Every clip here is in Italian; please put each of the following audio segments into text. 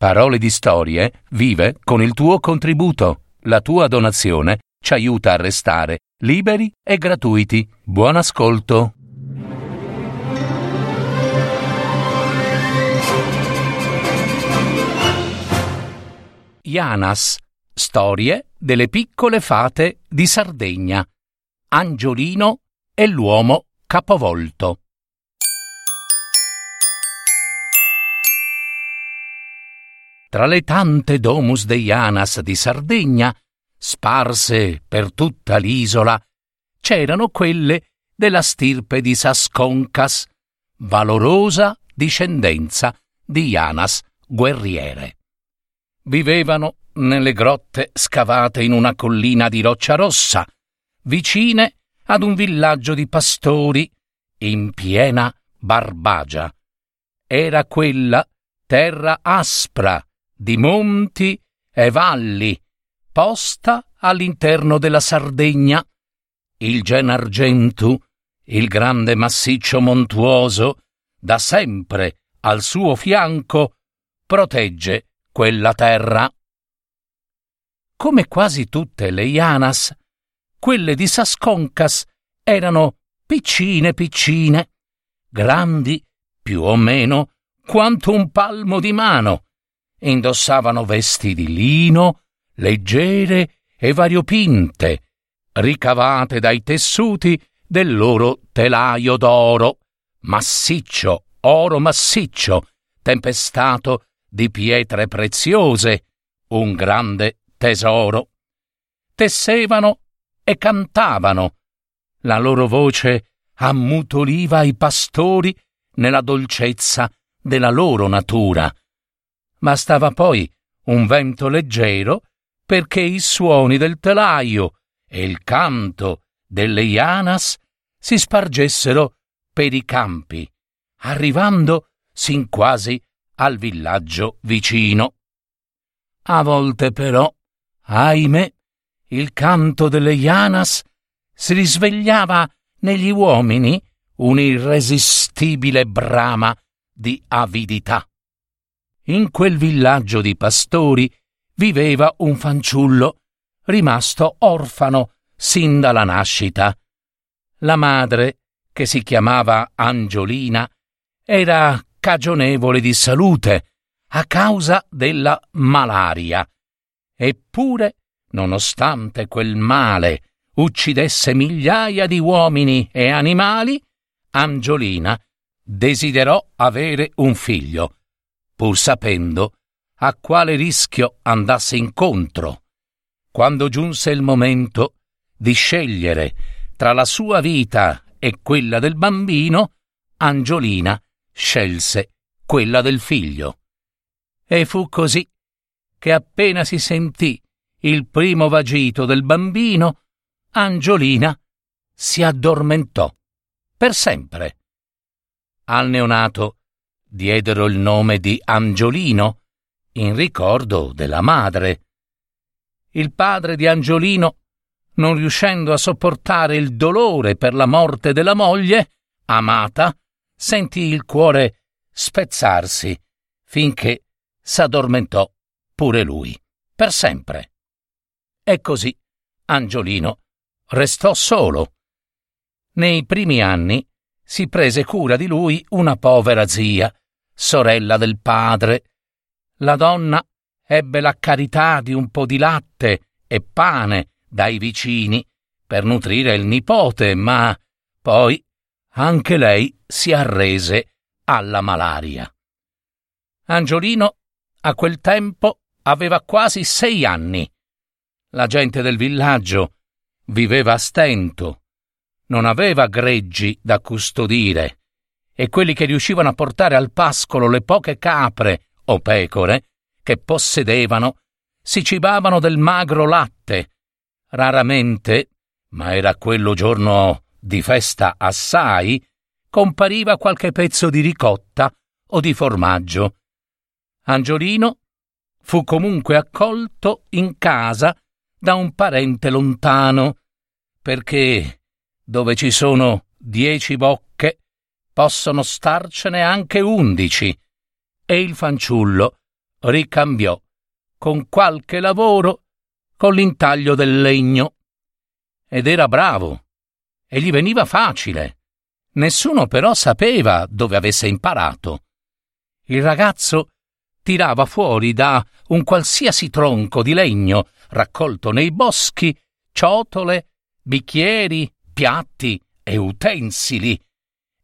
Parole di Storie vive con il tuo contributo. La tua donazione ci aiuta a restare liberi e gratuiti. Buon ascolto. Janas. Storie delle piccole fate di Sardegna. Angiolino e l'uomo capovolto. Tra le tante domus deianas di Sardegna, sparse per tutta l'isola, c'erano quelle della stirpe di Sasconcas, valorosa discendenza di Ianas guerriere. Vivevano nelle grotte scavate in una collina di roccia rossa, vicine ad un villaggio di pastori in piena Barbagia. Era quella terra aspra di monti e valli, posta all'interno della Sardegna. Il Genargentu, il grande massiccio montuoso, da sempre al suo fianco, protegge quella terra. Come quasi tutte le Ianas, quelle di Sasconcas erano piccine piccine, grandi più o meno quanto un palmo di mano, indossavano vesti di lino, leggere e variopinte, ricavate dai tessuti del loro telaio d'oro, massiccio, oro massiccio, tempestato di pietre preziose, un grande tesoro. Tessevano e cantavano. La loro voce ammutoliva i pastori nella dolcezza della loro natura Bastava poi un vento leggero perché i suoni del telaio e il canto delle ianas si spargessero per i campi, arrivando sin quasi al villaggio vicino. A volte però, ahimè, il canto delle ianas si risvegliava negli uomini un'irresistibile brama di avidità. In quel villaggio di pastori viveva un fanciullo, rimasto orfano sin dalla nascita. La madre, che si chiamava Angiolina, era cagionevole di salute a causa della malaria. Eppure, nonostante quel male uccidesse migliaia di uomini e animali, Angiolina desiderò avere un figlio pur sapendo a quale rischio andasse incontro. Quando giunse il momento di scegliere tra la sua vita e quella del bambino, Angiolina scelse quella del figlio. E fu così che appena si sentì il primo vagito del bambino, Angiolina si addormentò per sempre. Al neonato diedero il nome di Angiolino, in ricordo della madre. Il padre di Angiolino, non riuscendo a sopportare il dolore per la morte della moglie, amata, sentì il cuore spezzarsi finché s'addormentò pure lui, per sempre. E così Angiolino restò solo. Nei primi anni si prese cura di lui una povera zia, sorella del padre. La donna ebbe la carità di un po' di latte e pane dai vicini per nutrire il nipote, ma poi anche lei si arrese alla malaria. Angiolino a quel tempo aveva quasi sei anni. La gente del villaggio viveva a stento, non aveva greggi da custodire e quelli che riuscivano a portare al pascolo le poche capre o pecore che possedevano si cibavano del magro latte. Raramente, ma era quello giorno di festa assai, compariva qualche pezzo di ricotta o di formaggio. Angiolino fu comunque accolto in casa da un parente lontano, perché dove ci sono dieci bocche possono starcene anche undici, e il fanciullo ricambiò con qualche lavoro con l'intaglio del legno. Ed era bravo, e gli veniva facile. Nessuno però sapeva dove avesse imparato. Il ragazzo tirava fuori da un qualsiasi tronco di legno raccolto nei boschi ciotole, bicchieri, piatti e utensili.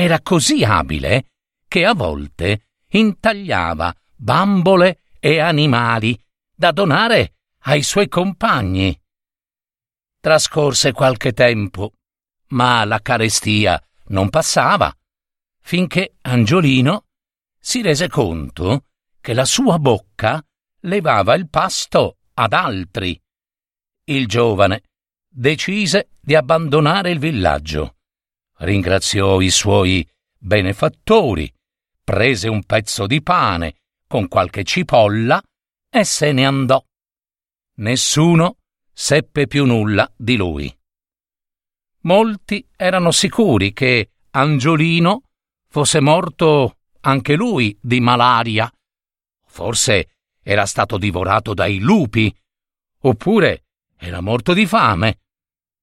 Era così abile che a volte intagliava bambole e animali da donare ai suoi compagni. Trascorse qualche tempo, ma la carestia non passava, finché Angiolino si rese conto che la sua bocca levava il pasto ad altri. Il giovane decise di abbandonare il villaggio. Ringraziò i suoi benefattori, prese un pezzo di pane con qualche cipolla e se ne andò. Nessuno seppe più nulla di lui. Molti erano sicuri che Angiolino fosse morto anche lui di malaria. Forse era stato divorato dai lupi, oppure era morto di fame.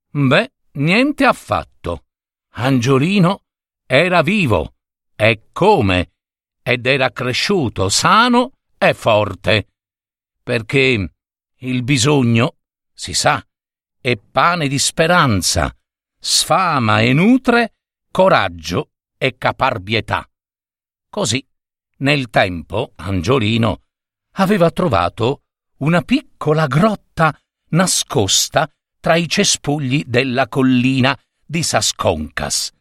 Beh, niente affatto. Angiolino era vivo, e come, ed era cresciuto sano e forte, perché il bisogno, si sa, è pane di speranza, sfama e nutre coraggio e caparbietà. Così, nel tempo, Angiolino aveva trovato una piccola grotta nascosta tra i cespugli della collina di Sasconcas.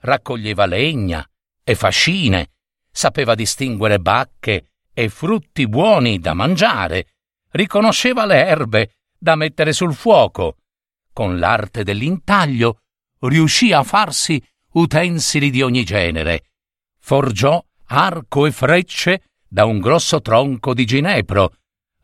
Raccoglieva legna e fascine, sapeva distinguere bacche e frutti buoni da mangiare, riconosceva le erbe da mettere sul fuoco. Con l'arte dell'intaglio riuscì a farsi utensili di ogni genere. Forgiò arco e frecce da un grosso tronco di ginepro,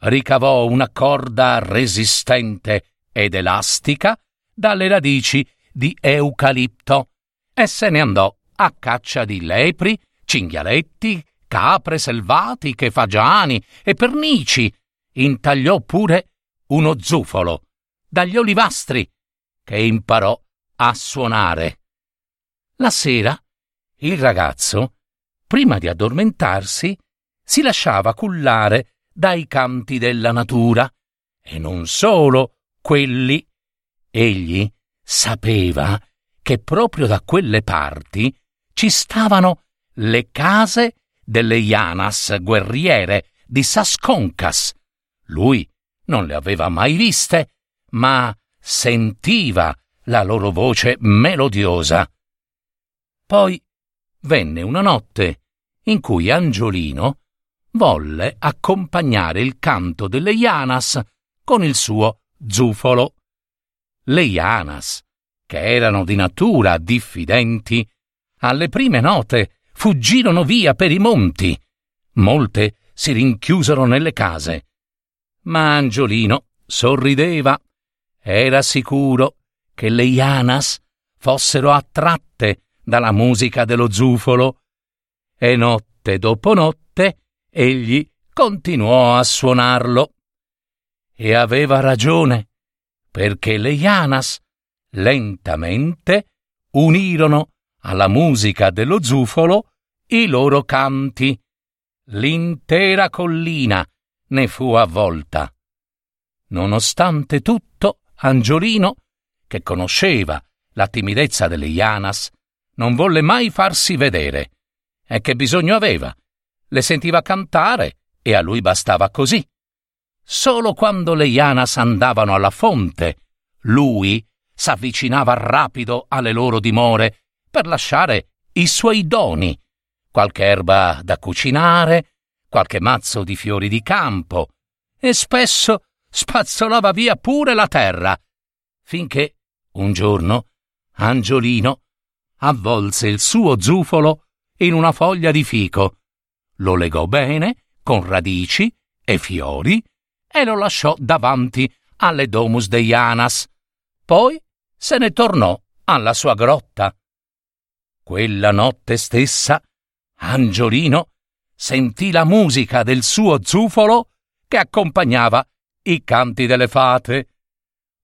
ricavò una corda resistente ed elastica dalle radici di eucalipto e se ne andò a caccia di lepri, cinghialetti, capre selvatiche, fagiani e pernici. Intagliò pure uno zufolo dagli olivastri che imparò a suonare. La sera il ragazzo, prima di addormentarsi, si lasciava cullare dai canti della natura, e non solo quelli. Egli sapeva che proprio da quelle parti ci stavano le case delle Ianas guerriere di Sasconcas. Lui non le aveva mai viste, ma sentiva la loro voce melodiosa. Poi venne una notte in cui Angiolino volle accompagnare il canto delle Ianas con il suo zufolo. Le Ianas, che erano di natura diffidenti, alle prime note fuggirono via per i monti. Molte si rinchiusero nelle case. Ma Angiolino sorrideva. Era sicuro che le Ianas fossero attratte dalla musica dello zufolo. E notte dopo notte egli continuò a suonarlo. E aveva ragione, perché le Ianas lentamente unirono alla musica dello zufolo i loro canti. L'intera collina ne fu avvolta. Nonostante tutto, Angiolino che conosceva la timidezza delle Ianas, non volle mai farsi vedere. E che bisogno aveva? Le sentiva cantare e a lui bastava così. Solo quando le Ianas andavano alla fonte, lui s'avvicinava rapido alle loro dimore per lasciare i suoi doni, qualche erba da cucinare, qualche mazzo di fiori di campo, e spesso spazzolava via pure la terra, finché un giorno Angiolino avvolse il suo zufolo in una foglia di fico, lo legò bene con radici e fiori e lo lasciò davanti alle domus deianas. Poi se ne tornò alla sua grotta. Quella notte stessa Angiolino sentì la musica del suo zufolo che accompagnava i canti delle fate.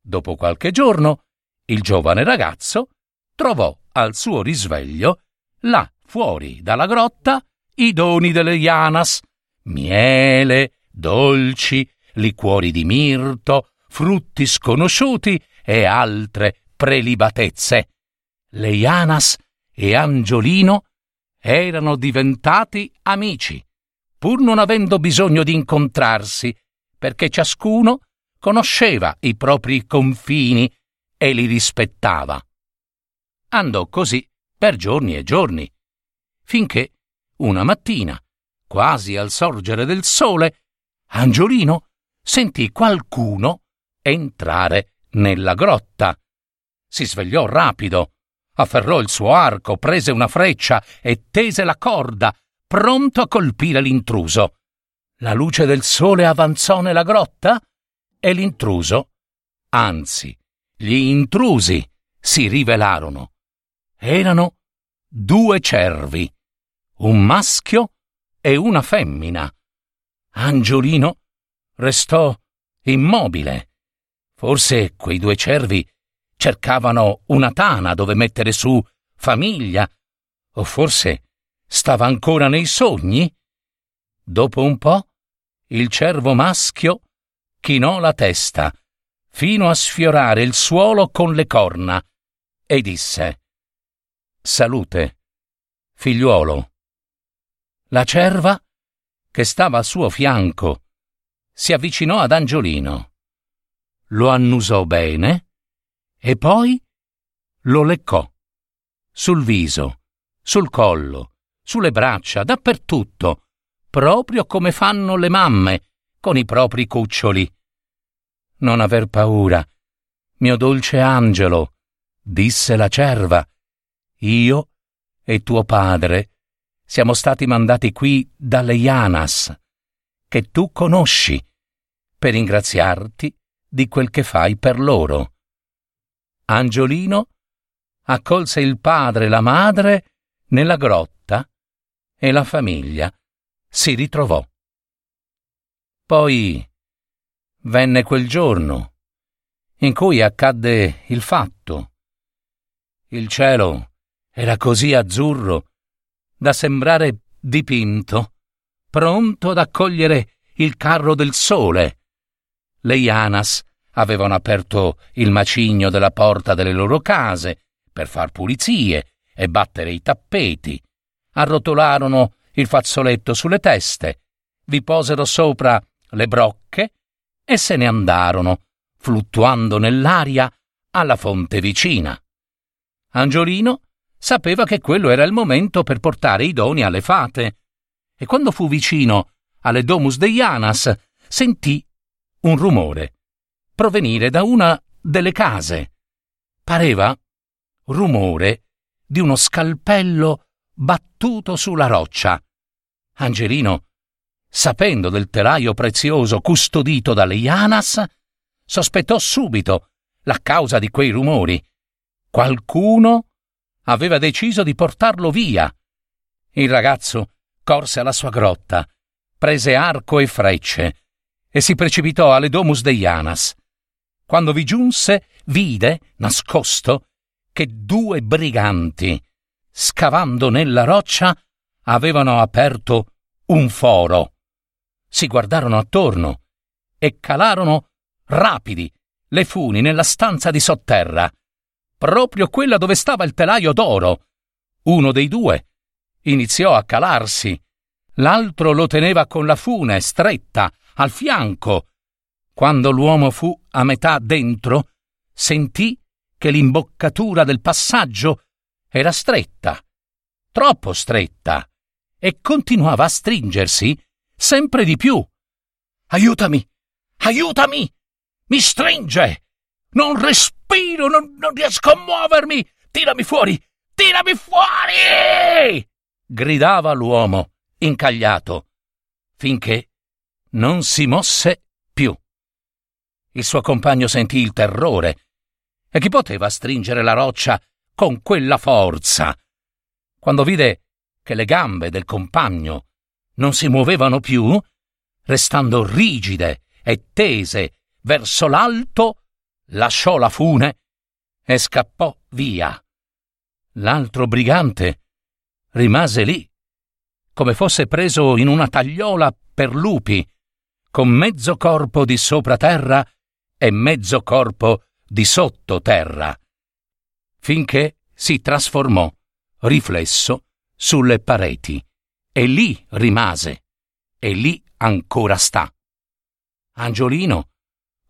Dopo qualche giorno, il giovane ragazzo trovò al suo risveglio, là fuori dalla grotta, i doni delle Ianas, miele, dolci, liquori di mirto, frutti sconosciuti e altre prelibatezze. Le Ianas e Angiolino erano diventati amici, pur non avendo bisogno di incontrarsi, perché ciascuno conosceva i propri confini e li rispettava. Andò così per giorni e giorni, finché una mattina, quasi al sorgere del sole, Angiolino sentì qualcuno entrare nella grotta. Si svegliò rapido, afferrò il suo arco, prese una freccia e tese la corda, pronto a colpire l'intruso. La luce del sole avanzò nella grotta e l'intruso, anzi, gli intrusi si rivelarono. Erano due cervi, un maschio e una femmina. Angiolino restò immobile. Forse quei due cervi cercavano una tana dove mettere su famiglia, o forse stava ancora nei sogni? Dopo un po', il cervo maschio chinò la testa fino a sfiorare il suolo con le corna e disse Salute, figliuolo. La cerva, che stava al suo fianco, si avvicinò ad Angiolino, lo annusò bene e poi lo leccò sul viso, sul collo, sulle braccia, dappertutto, proprio come fanno le mamme con i propri cuccioli. Non aver paura, mio dolce angelo, disse la cerva. Io e tuo padre siamo stati mandati qui dalle Ianas che tu conosci, per ringraziarti di quel che fai per loro. Angiolino accolse il padre e la madre nella grotta e la famiglia si ritrovò. Poi venne quel giorno in cui accadde il fatto. Il cielo era così azzurro da sembrare dipinto pronto ad accogliere il carro del sole. Le Ianas avevano aperto il macigno della porta delle loro case per far pulizie e battere i tappeti. Arrotolarono il fazzoletto sulle teste, vi posero sopra le brocche e se ne andarono, fluttuando nell'aria alla fonte vicina. Angiolino sapeva che quello era il momento per portare i doni alle fate e quando fu vicino alle Domus Deianas sentì un rumore provenire da una delle case. Pareva rumore di uno scalpello battuto sulla roccia. Angelino, sapendo del telaio prezioso custodito dalle Ianas, sospettò subito la causa di quei rumori. Qualcuno aveva deciso di portarlo via. Il ragazzo corse alla sua grotta, prese arco e frecce e si precipitò alle domus deianas. Quando vi giunse, vide, nascosto, che due briganti, scavando nella roccia, avevano aperto un foro. Si guardarono attorno e calarono rapidi le funi nella stanza di sotterra, proprio quella dove stava il telaio d'oro. Uno dei due iniziò a calarsi. L'altro lo teneva con la fune stretta al fianco. Quando l'uomo fu a metà dentro, sentì che l'imboccatura del passaggio era stretta, troppo stretta, e continuava a stringersi sempre di più. Aiutami! Aiutami! Mi stringe! Non respiro, non, non riesco a muovermi! Tirami fuori! Tirami fuori! Gridava l'uomo, incagliato, finché non si mosse più. Il suo compagno sentì il terrore. E chi poteva stringere la roccia con quella forza? Quando vide che le gambe del compagno non si muovevano più, restando rigide e tese verso l'alto, lasciò la fune e scappò via. L'altro brigante rimase lì, come fosse preso in una tagliola per lupi, con mezzo corpo di sopra-terra e mezzo corpo di sottoterra, finché si trasformò, riflesso, sulle pareti, e lì rimase, e lì ancora sta. Angiolino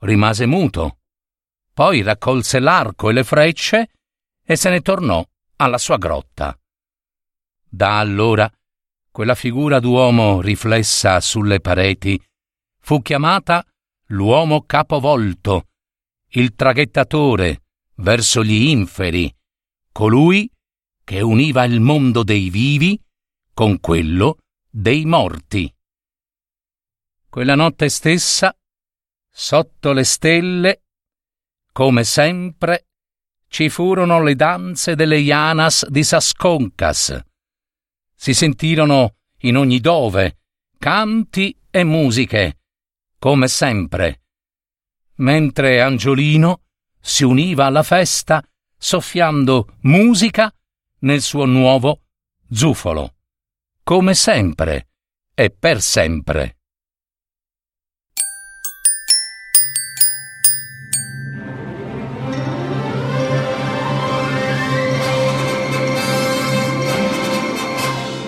rimase muto, poi raccolse l'arco e le frecce e se ne tornò alla sua grotta. Da allora quella figura d'uomo riflessa sulle pareti fu chiamata l'uomo capovolto, il traghettatore verso gli inferi, colui che univa il mondo dei vivi con quello dei morti. Quella notte stessa, sotto le stelle, come sempre, ci furono le danze delle Ianas di Sasconcas. Si sentirono in ogni dove canti e musiche, come sempre, mentre Angiolino si univa alla festa soffiando musica nel suo nuovo zufolo, come sempre e per sempre.